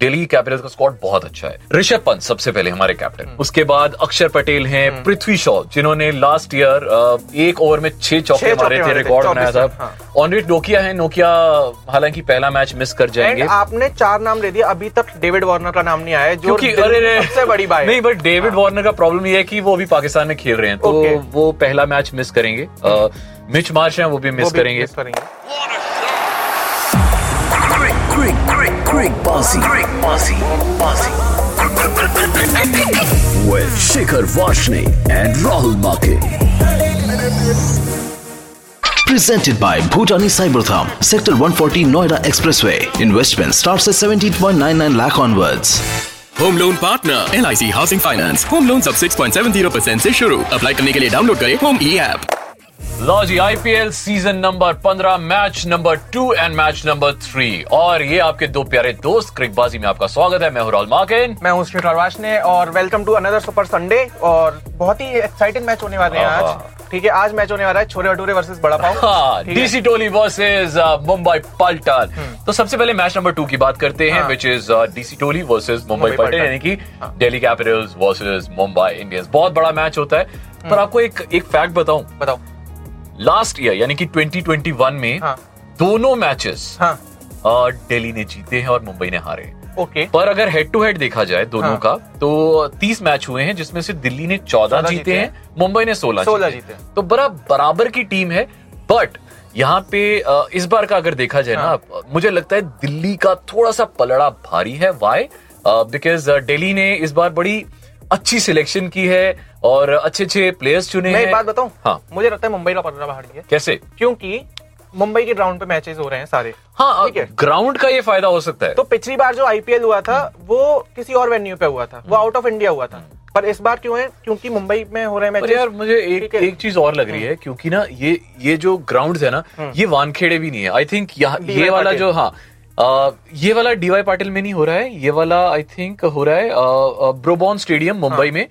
Delhi Capitals का स्क्वाड बहुत अच्छा है। ऋषभ पंत सबसे पहले हमारे कैप्टन। उसके बाद अक्षर पटेल हैं पृथ्वी शॉ जिन्होंने लास्ट ईयर एक ओवर में छह चौके मारे थे रिकॉर्ड बनाया था 24 हाँ। ऑनरेट नोकिया है नोकिया हालाँकि पहला मैच मिस कर जाएँगे। आपने चार नाम ले दिया अभी तक डेविड वार्नर का नाम नहीं आया जो क्योंकि अरे की सबसे बड़ी बात नहीं बट डेविड वार्नर का प्रॉब्लम ये है कि वो अभी पाकिस्तान में खेल रहे हैं तो वो पहला मैच मिस करेंगे। मिच मार्श हैं वो भी मिस करेंगे। Quick, bossy. Quick, bossy, bossy. With Shikhar Vashne and Rahul Make. Presented by Bhutani Cybertham, Sector 140 Noida Expressway. Investment starts at 17.99 lakh onwards. Home loan partner L I C housing finance home loan सब 6.70 percent ऐसी शुरू apply करने के लिए download करें home ई app लो जी IPL season number 15 match number two and match number three और ये आपके दो प्यारे दोस्त क्रिकबाजी में आपका स्वागत है। मैं हूँ मार्किन मैं हूँ श्री ने और welcome to another super Sunday और बहुत ही एक्साइटिंग मैच होने वाले हैं। आज। ठीक है आज मैच होने वाला है छोरे अटूरे वर्सेस बड़ा पाव? डीसी टोली वर्सेस मुंबई पल्टन तो सबसे पहले मैच नंबर टू की बात करते हैं। विच इज़ डीसी टोली वर्सेस मुंबई पल्टन। यानी कि। Delhi Capitals versus Mumbai Indians बहुत बड़ा मैच होता है। पर आपको एक एक फैक्ट बताऊँ? बताओ। लास्ट ईयर यानी कि 2021 में हाँ। दोनों मैचेस हाँ दिल्ली ने जीते हैं और मुंबई ने हारे। ओके पर अगर हेड टू हेड देखा जाए दोनों हाँ। का तो तीस मैच हुए हैं जिसमें से दिल्ली ने चौदह 14 जीते जीते हैं मुंबई ने सोलह 16 जीते हैं। तो बड़ा बराबर की टीम है बट यहाँ पे इस बार का अगर देखा जाए हाँ। ना मुझे लगता है दिल्ली का थोड़ा सा पलड़ा भारी है वाई बिकॉज़ दिल्ली ने इस बार बड़ी अच्छी सिलेक्शन की है और अच्छे अच्छे प्लेयर्स चुने मैं हैं। एक बात बताऊँ? हाँ। मुझे लगता है मुंबई का पलड़ा भारी है कैसे? क्योंकि मुंबई के ग्राउंड पे मैचेस हो रहे हैं सारे। हाँ ठीक है? ग्राउंड का ये फ़ायदा हो सकता है। तो पिछली बार जो आईपीएल हुआ था वो किसी और वेन्यू पे हुआ था। वो आउट ऑफ़ इंडिया हुआ था। पर इस बार क्यों है? क्योंकि मुंबई में हो रहे हैं मैचेस यार मुझे एक। हम्म। एक चीज़ और लग रही है क्योंकि ना ये ये जो ग्राउंड है ना ये वानखेड़े भी नहीं है। आई थिंक ये वाला जो हाँ ये वाला डीवाई पाटिल में नहीं हो रहा है ये वाला आई थिंक हो रहा है ब्रोबॉन स्टेडियम मुंबई हाँ। में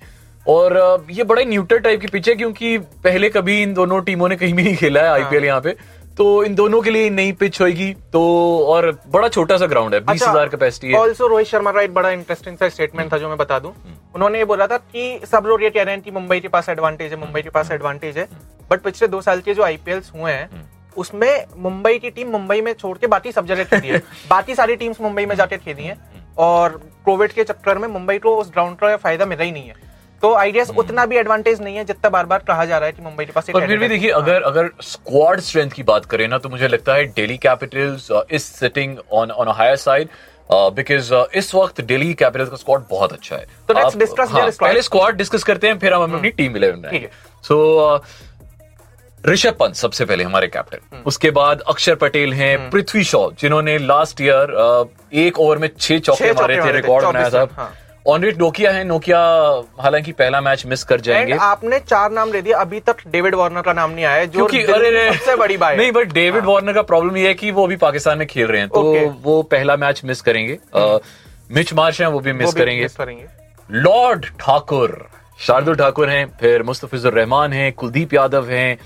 और ये बड़ा न्यूट्रल टाइप की पिच है क्योंकि पहले कभी इन दोनों टीमों ने कहीं भी नहीं खेला है हाँ। आईपीएल यहाँ पे तो इन दोनों के लिए नई पिच होगी तो और बड़ा छोटा सा ग्राउंड है बीस हज़ार कैपेसिटी है ऑल्सो रोहित शर्मा का एक बड़ा इंटरेस्टिंग सा स्टेटमेंट था जो मैं बता दूँ हम्म। उन्होंने ये बोला था कि सब लोग ये कह रहे हैं कि मुंबई के पास एडवांटेज है मुंबई के पास एडवांटेज है बट पिछले दो साल के जो आईपीएल हुए हम्म। हैं उसमें मुंबई की टीम मुंबई में छोड़ के बाकी सब जगह खेली है। बाकी सारी टीम्स मुंबई में जाके खेली हैं। हम्म। और कोविड के चक्कर में मुंबई को उस ग्राउंड का फ़ायदा मिला ही नहीं है। तो आई उतना भी एडवांटेज नहीं है जितना बार बार कहा जा रहा है कि मुंबई के पास पर फिर भी देखिए अगर अगर स्क्वाड स्ट्रेंथ की बात करें ना तो मुझे लगता है Delhi Capitals is sitting on on higher side because uh, uh, इस वक्त दिल्ली कैपिटल्स का स्क्वाड बहुत अच्छा है। तो आप- हाँ, पहले स्क्वाड डिस्कस करते हैं फिर हम अपनी टीम इलेवन ठीक है। सो ऋषभ पंत सबसे पहले हमारे कैप्टन उसके बाद अक्षर पटेल हैं पृथ्वी शॉ जिन्होंने लास्ट ईयर एक ओवर में छह चौके मारे थे रिकॉर्ड बनाया था हाँ। ऑनरेट नोकिया है नोकिया हालाँकि पहला मैच मिस कर जाएँगे। आपने चार नाम ले दिए अभी तक डेविड वार्नर का नाम नहीं आया जो क्योंकि अरे सबसे बड़ी बात नहीं बट डेविड वार्नर का प्रॉब्लम ये है कि वो अभी पाकिस्तान में खेल रहे हैं तो वो पहला मैच मिस करेंगे। मिच मार्श हैं वो भी मिस करेंगे। लॉर्ड ठाकुर शार्दुल ठाकुर हैं फिर मुस्तफिजुर रहमान हैं कुलदीप यादव हैं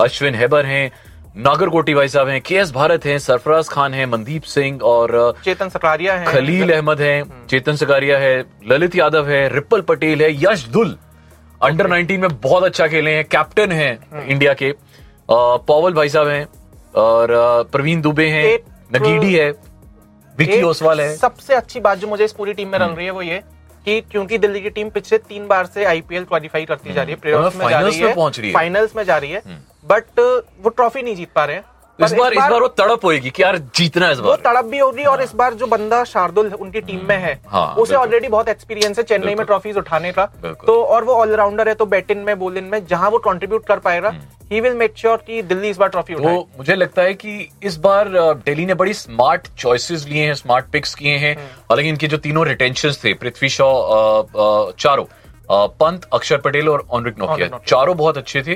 अश्विन हेबर हैं नागरकोटी भाई साहब हैं के एस भारत हैं सरफराज खान हैं मनदीप सिंह और चेतन सकारिया है। खलील अहमद हैं चेतन सकारिया है ललित यादव है रिपल पटेल है यश दुल अंडर 19 में बहुत अच्छा खेले हैं कैप्टन हैं इंडिया के पॉवल भाई साहब हैं और प्रवीण दुबे हैं नगीडी है विकी ओसवाल है। सबसे अच्छी बात जो मुझे इस पूरी टीम में रन रही है वो ये कि क्योंकि दिल्ली की टीम पिछले तीन बार से आईपीएल क्वालिफाई करती जा रही है प्लेऑफ्स में जा फाइनल्स रही में पहुँच रही है। फाइनल्स में जा रही है बट वो ट्रॉफी नहीं जीत पा रहे हैं। इस बार इस बार वो तड़प होएगी कि यार जीतना है इस वो तड़प भी होगी और इस बार जो बंदा शार्दुल उनकी टीम में है हाँ, उसे ऑलरेडी बहुत एक्सपीरियंस है चेन्नई में ट्रॉफीज उठाने का। तो और वो ऑलराउंडर है तो बैटिंग में बॉलिंग में जहाँ वो कंट्रीब्यूट कर पाएगा ही विल मेक श्योर कि दिल्ली इस बार ट्रॉफी उठाए। तो मुझे लगता है कि इस बार दिल्ली ने बड़ी स्मार्ट चॉइसेस लिए हैं स्मार्ट पिक्स किए हैं। हम्म। हालाँकि इनके जो तीनों रिटेंशन थे पृथ्वी शॉ चारों पंत अक्षर पटेल और ऑनरिक नोकिया। चारों बहुत अच्छे थे।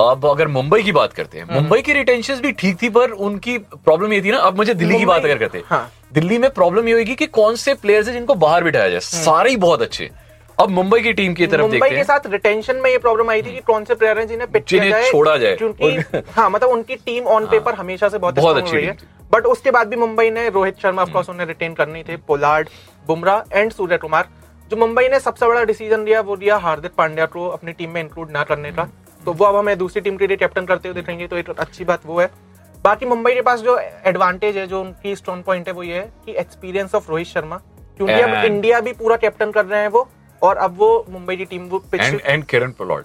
अब अगर मुंबई की बात करते हैं मुंबई की रिटेंशन भी ठीक थी पर उनकी प्रॉब्लम ये थी ना अब मुझे दिल्ली की बात अगर करते हैं। दिल्ली में प्रॉब्लम ये होगी कि कौन से प्लेयर्स है जिनको बाहर बिठाया जाए। सारे ही बहुत अच्छे। अब मुंबई की टीम की तरफ़ मुंबई के साथ रिटेंशन में ये प्रॉब्लम आई थी कि कौन से प्लेयर हैं जिन्हें पिच किया जाए। छोड़ा जाए। क्योंकि हाँ मतलब उनकी टीम ऑन पेपर हमेशा से बहुत बहुत अच्छी है। बट उसके बाद भी मुंबई ने रोहित शर्मा ऑफकोर्स उन्हें रिटेन करनी थे। Pollard Bumrah and Surya Kumar. जो मुंबई ने सबसे बड़ा डिसीज़न लिया वो लिया हार्दिक पांड्या को अपनी टीम में इंक्लूड ना करने का। तो वो अब हमें दूसरी टीम के लिए कैप्टन करते हुए दिखेंगे तो एक अच्छी बात वो है। बाकी मुंबई के पास जो एडवांटेज है जो उनकी स्ट्रॉन्ग पॉइंट है वो ये है कि एक्सपीरियंस ऑफ़ रोहित शर्मा। क्योंकि अब इंडिया भी पूरा कैप्टन कर रहे हैं वो और अब वो मुंबई की टीम वो and pitch and Kieron Pollard.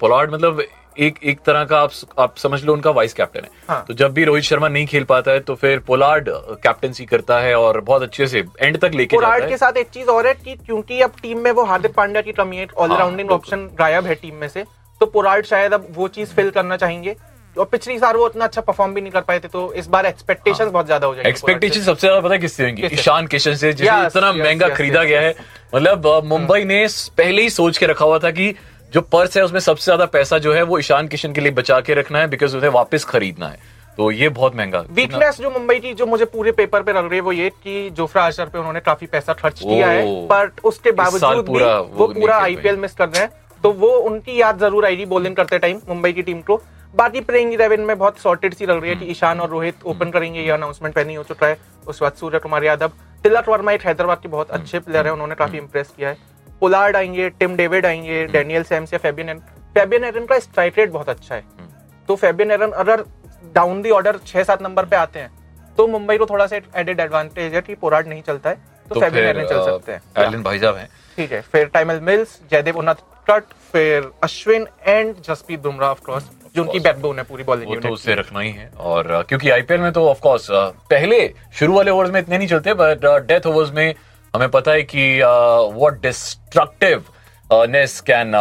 Pollard मतलब एक एक तरह का आप आप समझ लो उनका वाइस कैप्टन है। हाँ। तो जब भी रोहित शर्मा नहीं खेल पाता है तो फिर पोलार्ड कैप्टनसी करता है और बहुत अच्छे से एंड तक लेके जाता पोलार्ड है। के साथ एक चीज़ और है कि क्योंकि अब टीम में वो हार्दिक पांड्या की कमी है ऑलराउंडिंग ऑप्शन गायब है टीम में से तो पोलार्ड शायद अब वो चीज़ फिल करना चाहेंगे। और पिछली साल वो उतना अच्छा परफॉर्म भी नहीं कर पाए थे तो इस बार एक्सपेक्टेशंस बहुत ज़्यादा हो जाएँगे एक्सपेक्टेशन सबसे ज़्यादा पता है किससे होंगी? ईशान किशन से जिसे इतना महँगा खरीदा गया है। मतलब मुंबई ने पहले ही सोच के रखा हुआ था कि जो पर्स है उसमें सबसे ज़्यादा पैसा जो है वो ईशान किशन के लिए बचा के रखना है बिकॉज़ उन्हें वापस खरीदना है। तो ये बहुत महँगा। वीकनेस जो मुंबई की जो मुझे पूरे पेपर पे लग रही है वो ये कि जोफ्रा आर्चर पे उन्होंने काफ़ी पैसा खर्च किया है। बट उसके बावजूद भी पूरा वो पूरा आईपीएल मिस कर रहे हैं। तो वो उनकी याद ज़रूर आएगी बॉलिंग करते टाइम मुंबई की टीम को। बाकी प्लेइंग इलेवन में बहुत सॉर्टेड सी लग रही है कि ईशान और रोहित ओपन करेंगे ये अनाउंसमेंट पहले ही हो चुका है। उसके बाद सूर्य कुमार यादव तिलक वर्मा एक हैदराबाद के बहुत अच्छे प्लेयर है उन्होंने काफ़ी इंप्रेस किया है। पोलार्ड आएँगे टिम डेविड आएँगे डेनियल सैम्स या फेबियन एरन। फेबियन एरन का स्ट्राइक रेट बहुत अच्छा है। तो फेबियन एरन अगर डाउन दी ऑर्डर छह सात नंबर पे आते हैं तो मुंबई को थोड़ा सा एडेड एडवांटेज है कि पोलार्ड नहीं चलता है तो, तो फेबियन एरन चल सकते हैं। एलन भाईजाब हैं। ठीक है फिर टाइमल मिल्स जयदेव उन्नत फिर Ashwin and Jasprit Bumrah of course जो उनकी बैकबोन है पूरी बॉलिंग तो उससे रखना ही है। और क्योंकि आईपीएल में तो ऑफ़ कोर्स पहले शुरू वाले ओवर्स में इतने नहीं चलते बट डेथ ओवर्स में हमें पता है कि what destructiveness can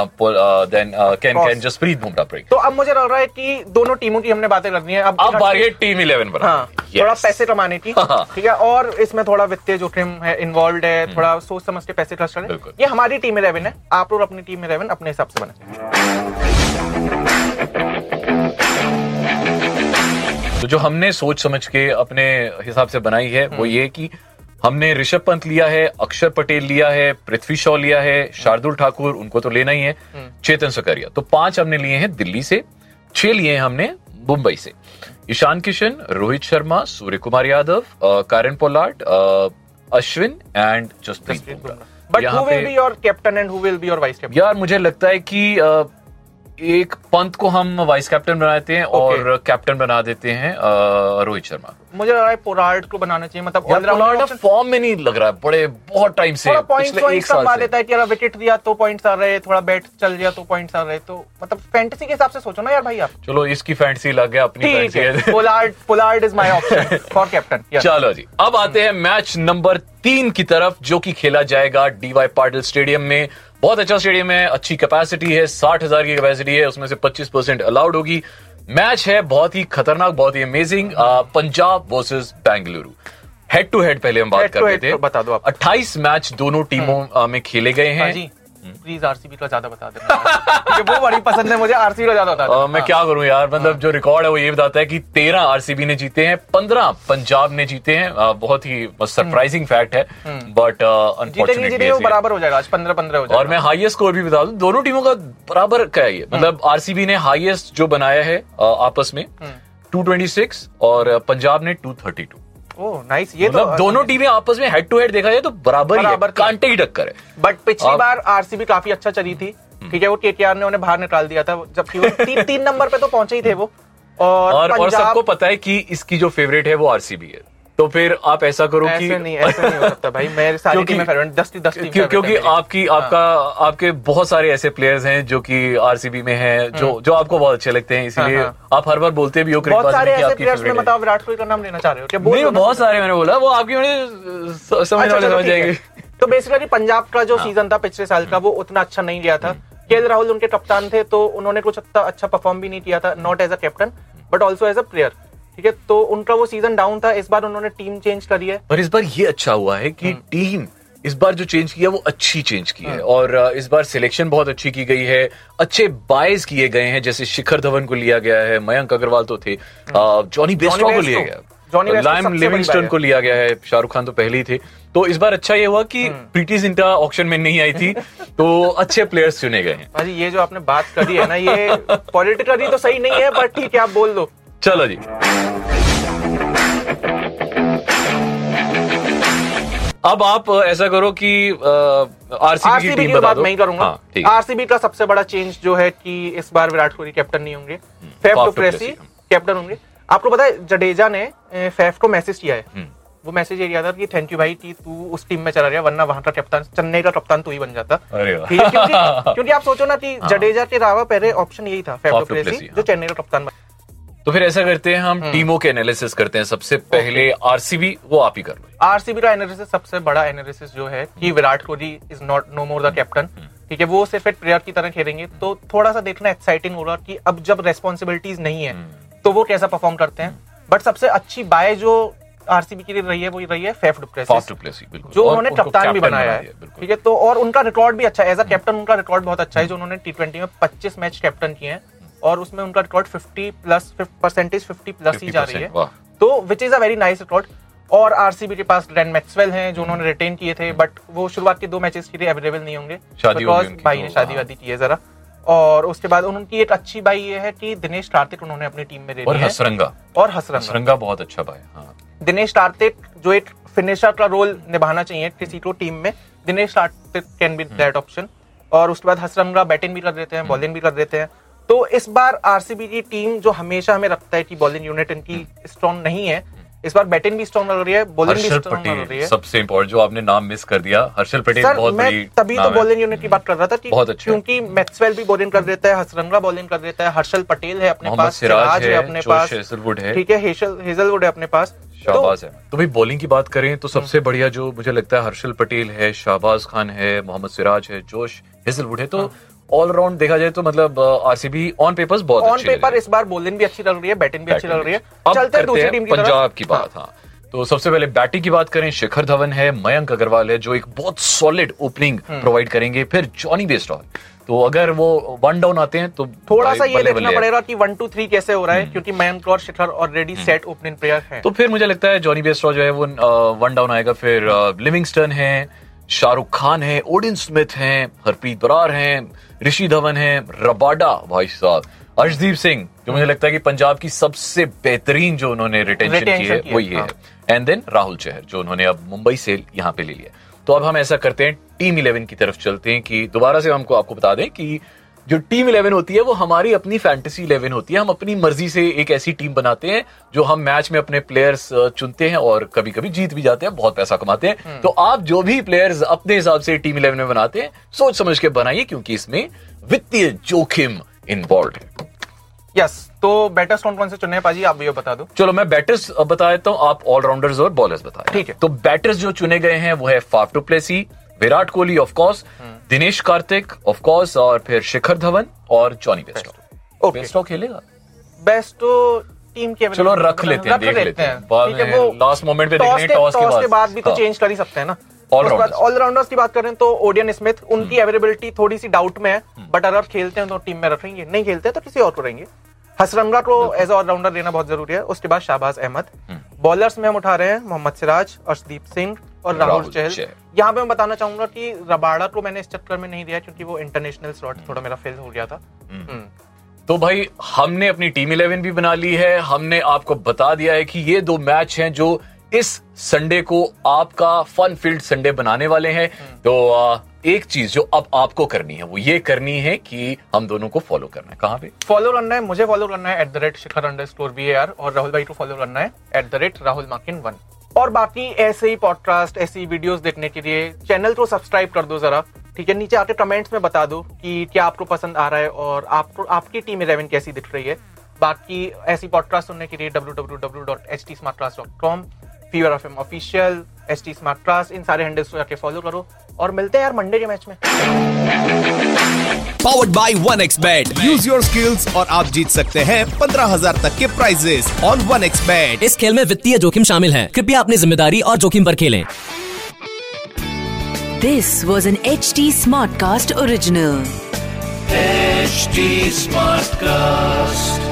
then can can Jasprit Bumrah break तो अब मुझे लग रहा है कि दोनों टीमों की हमने बातें करनी है। अब अब बारी है टीम इलेवन पर हाँ थोड़ा पैसे कमाने की। हाँ। ठीक है और इसमें थोड़ा वित्तीय जोखिम है इन्वॉल्व है थोड़ा सोच समझ के पैसे खर्च करें। ये हमारी टीम इलेवन है। आप लोग अपनी टीम इलेवन अपने हिसाब से बने। तो जो हमने सोच समझ के अपने हिसाब से बनाई है वो ये कि हमने ऋषभ पंत लिया है अक्षर पटेल लिया है पृथ्वी शॉ लिया है शार्दुल ठाकुर उनको तो लेना ही है। चेतन सकरिया। तो पाँच हमने लिए हैं दिल्ली से छह लिए हैं हमने मुंबई से। Ishan Kishan Rohit Sharma Surya Kumar Yadav Kieron Pollard Ashwin and Jasprit Bumrah. But who will be your captain and who will be your vice captain यार मुझे लगता है कि एक पंत को हम वाइस कैप्टन बनाते हैं और कैप्टन बना देते हैं रोहित शर्मा। मुझे लग रहा है पोलार्ड को बनाना चाहिए मतलब पोलार्ड फॉर्म में नहीं लग रहा है बड़े बहुत टाइम से पॉइंट्स पिछले एक साल से। देता है कि यार विकेट दिया तो पॉइंट्स आ रहे थोड़ा बैट चल गया तो पॉइंट्स आ रहे तो मतलब फैंटेसी के हिसाब से सोचो ना यार भाई आप। चलो इसकी फैंटेसी लग गया अपनी fantasy Pollard Pollard is my option for captain चलो जी अब आते हैं मैच नंबर तीन की तरफ़ जो कि खेला जाएगा डीवाई पाटिल स्टेडियम में। बहुत अच्छा स्टेडियम है अच्छी कैपेसिटी है साठ हज़ार की कैपेसिटी है उसमें से पच्चीस परसेंट अलाउड होगी। मैच है बहुत ही खतरनाक बहुत ही amazing Punjab versus Bengaluru. Head to head पहले हम बात कर रहे थे। बता दो आप। 28 मैच दोनों टीमों में खेले गए हैं जी। प्लीज़ आरसीबी का ज़्यादा बता देना। क्योंकि वो बड़ी पसंद है मुझे आरसीबी का ज़्यादा बता देना। मैं क्या करूँ यार? मतलब जो रिकॉर्ड है वो ये बताता है कि तेरह आरसीबी ने जीते हैं पंद्रह पंजाब ने जीते हैं। बहुत ही सरप्राइजिंग फैक्ट है। बट जीतेंगे वो बराबर हो जाएगा। आज पंद्रह पंद्रह हो और मैं हाईएस्ट स्कोर भी बता दूँ दोनों टीमों का बराबर का है ये? मतलब आरसीबी ने हाईएस्ट जो बनाया है आपस में 226 और पंजाब ने 232 ओह नाइस ये मतलब तो दोनों टीमें आपस में हेड टू हेड देखा जाए तो बराबर ही है बराबर की। कांटे ही। टक्कर है। बट पिछली बार आरसीबी काफ़ी अच्छा चली थी ठीक है वो केकेआर ने उन्हें बाहर निकाल दिया था जबकि वो ती, तीन नंबर पे तो पहुँचे ही थे वो। और, और और सबको पता है कि इसकी जो फेवरेट है वो आरसीबी है। तो फिर आप ऐसा करो कि नहीं ऐसे नहीं हो सकता भाई। मेरे सारी क्योंकि- टीमें फेवरेट दस दस टीम क्यों, क्योंकि है मेरी। आपकी आपका आपके बहुत सारे ऐसे प्लेयर्स हैं जो कि आरसीबी में हैं जो जो आपको बहुत अच्छे लगते हैं इसीलिए हाँ, आप हर बार बोलते भी हो बहुत क्रिकेट सारे ऐसे प्लेयर्स में है। बताओ विराट कोहली का नाम लेना चाह रहे हो। क्या बोल नहीं बहुत सारे मैंने बोला वो आपकी मैंने स- समझने अच्छा, समझ जाएँगे। तो बेसिकली पंजाब का जो सीज़न था पिछले साल का वो उतना अच्छा नहीं गया था। के राहुल उनके कप्तान थे तो उन्होंने कुछ अच्छा अच्छा परफॉर्म भी नहीं किया था not as a captain but also as a player ठीक है? तो उनका वो सीज़न डाउन था इस बार उन्होंने टीम चेंज करी है। पर इस बार ये अच्छा हुआ है कि टीम इस बार जो चेंज किया वो अच्छी चेंज की है। और इस बार सिलेक्शन बहुत अच्छी की गई है। अच्छे बायस किए गए हैं जैसे शिखर धवन को लिया गया है मयंक अग्रवाल तो थे। जॉनी बेस्टो को लिया गया। लाइम लिविंगस्टन को लिया गया है शाहरुख खान तो पहले ही थे। तो इस बार अच्छा ये हुआ कि हम्म। प्रीति जिंटा ऑक्शन में नहीं आई थी तो अच्छे प्लेयर्स चुने गए हैं। ये जो आपने बात करी है ना ये पॉलिटिकली तो सही नहीं है बट ठीक है आप बोल दो। चलो जी। अब आप ऐसा करो कि आरसीबी की टीम की बात मैं ही करूँगा। हाँ, आरसीबी का सबसे बड़ा चेंज जो है कि इस बार विराट कोहली कैप्टन नहीं होंगे। Faf Faf du Plessis du Plessis, captain होंगे। आपको पता है जडेजा ने फैफ को मैसेज किया है। हम्म। वो मैसेज ये किया था कि थैंक यू भाई कि तू उस टीम में चला गया वरना वहाँ का कप्तान चेन्नई का कप्तान तू ही बन जाता। है, क्योंकि क्योंकि आप सोचो ना कि जडेजा के अलावा पहले ऑप्शन यही था फैफ जो चेन्नई का कप्तान बन तो फिर ऐसा करते हैं हम टीमों के एनालिसिस करते हैं। सबसे पहले आरसीबी वो आप ही कर लो। आरसीबी का एनालिसिस सबसे बड़ा एनालिसिस जो है कि Virat Kohli is not no more the captain ठीक है वो सिर्फ़ एक प्लेयर की तरह खेलेंगे। तो थोड़ा सा देखना एक्साइटिंग होगा कि अब जब रेस्पॉन्सिबिलिटीज नहीं है तो वो कैसा परफॉर्म करते हैं। बट सबसे अच्छी बाय जो आरसीबी के लिए रही है वो रही है फैफ डुप्लेसी बिल्कुल। जो उन्होंने कप्तान भी बनाया है। ठीक है तो और उनका रिकॉर्ड भी अच्छा है। एज अ कैप्टन उनका रिकॉर्ड बहुत अच्छा है जो उन्होंने टी ट्वेंटी में 25 मैच कैप्टन किए हैं। और उसमें उनका रिकॉर्ड 50 प्लस परसेंटेज 50 प्लस ही जा रही है। तो which is a very nice record और आरसीबी के पास ग्रैंड मैक्सवेल हैं जो उन्होंने रिटेन किए थे बट वो शुरुआत के दो मैचेस के लिए अवेलेबल नहीं होंगे। बिकॉज़ भाई तो, ने शादी हाँ। वादी की है जरा। और उसके बाद उनकी एक अच्छी बाई ये है कि दिनेश कार्तिक उन्होंने अपनी टीम में ले और है। हसरंगा। और हसरंगा। हसरंगा बहुत अच्छा भाई हाँ। दिनेश कार्तिक जो एक फिनिशर का रोल निभाना चाहिए किसी को टीम में Dinesh Karthik can be that option और उसके बाद हसरंगा बैटिंग भी कर देते हैं बॉलिंग भी कर देते हैं। तो इस बार आरसीबी की टीम जो हमेशा हमें रखता है कि बॉलिंग यूनिट इनकी स्ट्रॉन्ग नहीं है इस बार बैटिंग भी स्ट्रॉन्ग लग रही है बॉलिंग भी स्ट्रॉन्ग लग रही है। सबसे इम्पोर्टेंट जो आपने नाम मिस कर दिया हर्षल पटेल बहुत मैं बड़ी तभी तो बॉलिंग यूनिट की बात कर रहा था कि बहुत अच्छा। क्योंकि मैक्सवेल भी बॉलिंग कर देता है हसरंगा बॉलिंग कर देता है हर्षल पटेल है अपने पास सिराज है, अपने पास। हेजलवुड है। ठीक है हेजलवुड है अपने पास। तो शाहबाज है। तो भाई बॉलिंग की बात करें तो सबसे बढ़िया जो मुझे लगता है हर्षल पटेल है शाहबाज खान है मोहम्मद सिराज है जोश हेजलवुड है। तो ऑलराउंड देखा जाए तो मतलब आरसीबी ऑन पेपर्स बहुत ऑन पेपर इस बार बॉलिंग भी अच्छी लग रही है बैटिंग भी अच्छी लग रही है। चलते हैं दूसरी टीम की तरफ़। पंजाब की बात हाँ। तो सबसे पहले बैटिंग की बात करें शिखर धवन है मयंक अग्रवाल है जो एक बहुत सॉलिड ओपनिंग हम्म। प्रोवाइड करेंगे। फिर जॉनी बेस्टॉल तो अगर वो वन डाउन आते हैं तो थोड़ा सा ये देखना पड़ेगा कि वन टू थ्री कैसे हो रहा हम्म। है क्योंकि मयंक और Shikhar already set opening player हैं। तो फिर मुझे लगता है जॉनी बेस्टॉ जो है वो वन डाउन आएगा। फिर लिविंगस्टन है शाहरुख खान है ओडिन स्मिथ हैं हरप्रीत बरार हैं ऋषि धवन है रबाडा भाई साहब। अर्शदीप सिंह जो मुझे लगता है कि पंजाब की सबसे बेहतरीन जो उन्होंने रिटेंशन की है की है, वो ये हाँ। है। एंड देन राहुल चहर जो उन्होंने अब मुंबई से यहाँ पे ले लिया। तो अब हम ऐसा करते हैं टीम इलेवन की तरफ़ चलते हैं कि दोबारा से हमको आपको बता दें कि जो टीम इलेवन होती है वो हमारी अपनी फैंटेसी इलेवन होती है। हम अपनी मर्ज़ी से एक ऐसी टीम बनाते हैं जो हम मैच में अपने प्लेयर्स चुनते हैं और कभी कभी जीत भी जाते हैं बहुत पैसा कमाते हैं। तो आप जो भी प्लेयर्स अपने हिसाब से टीम इलेवन में बनाते हैं सोच समझ के बनाइए क्योंकि इसमें वित्तीय जोखिम इन्वॉल्व है। यस तो बैटर्स कौन कौन से चुने हैं? पाजी आप ये बता दो। चलो मैं बैटर्स बता देता हूँ आप ऑलराउंडर्स और बॉलर्स बताए ठीक है। तो बैटर्स जो चुने गए हैं वो है Faf du Plessis Virat Kohli of course Dinesh Karthik of course और फिर शिखर धवन और जॉनी बेस्टो। बेस्टो खेलेगा? बेस्ट टीम के चलो रख लेते हैं, देख लेते हैं। बाद ठीक है, में वो last moment पे टॉस देखने, के टॉस के बाद। भी तो हाँ। चेंज कर ही सकते हैं ना। ऑलराउंडर्स की बात करें तो ओडियन स्मिथ उनकी हम्म। अवेलेबिलिटी थोड़ी सी डाउट में है बट अगर खेलते हैं तो टीम में रखेंगे नहीं खेलते हैं तो किसी और को रहेंगे। हसरंगा को एज ऑलराउंडर लेना बहुत ज़रूरी है उसके बाद शाहबाज अहमद। हम्म। बॉलर्स में हम उठा रहे हैं मोहम्मद सिराज अर्शदीप सिंह और राहुल चहल। यहाँ पे मैं बताना चाहूँगा कि रबाड़ा को मैंने इस चक्कर में नहीं दिया क्योंकि वो इंटरनेशनल स्लॉट थोड़ा मेरा फेल हो गया था। हम्म। तो भाई हमने अपनी टीम इलेवन भी बना ली है। हमने आपको बता दिया है कि ये दो मैच हैं जो इस संडे को आपका फन फ़ील्ड संडे बनाने वाले हैं। तो एक चीज़ जो अब आपको करनी है वो ये करनी है कि हम दोनों को फॉलो करना है। कहाँ पे? फॉलो करना है मुझे फॉलो करना है at the rate Shikhar underscore B और राहुल भाई को फॉलो करना है at the rate Rahul Makin one और बाकी ऐसे ही पॉडकास्ट ऐसी वीडियोस देखने के लिए चैनल को सब्सक्राइब कर दो जरा, ठीक है? नीचे आके कमेंट्स में बता दो कि क्या आपको पसंद आ रहा है और आपको, आपकी टीम इलेवन कैसी दिख रही है। बाकी ऐसी पॉडकास्ट सुनने के लिए W W W dot H T smart class dot com fever F M official H T smart class इन सारे हैंडल्स को जाके फॉलो करो और मिलते हैं यार मंडे के मैच में। Powered by one X bat use your skills और आप जीत सकते हैं पंद्रह हज़ार तक के prizes on one X bat इस खेल में वित्तीय जोखिम शामिल है। कृपया अपनी ज़िम्मेदारी और जोखिम पर खेलें। This was an H T Smartcast original smart Smartcast.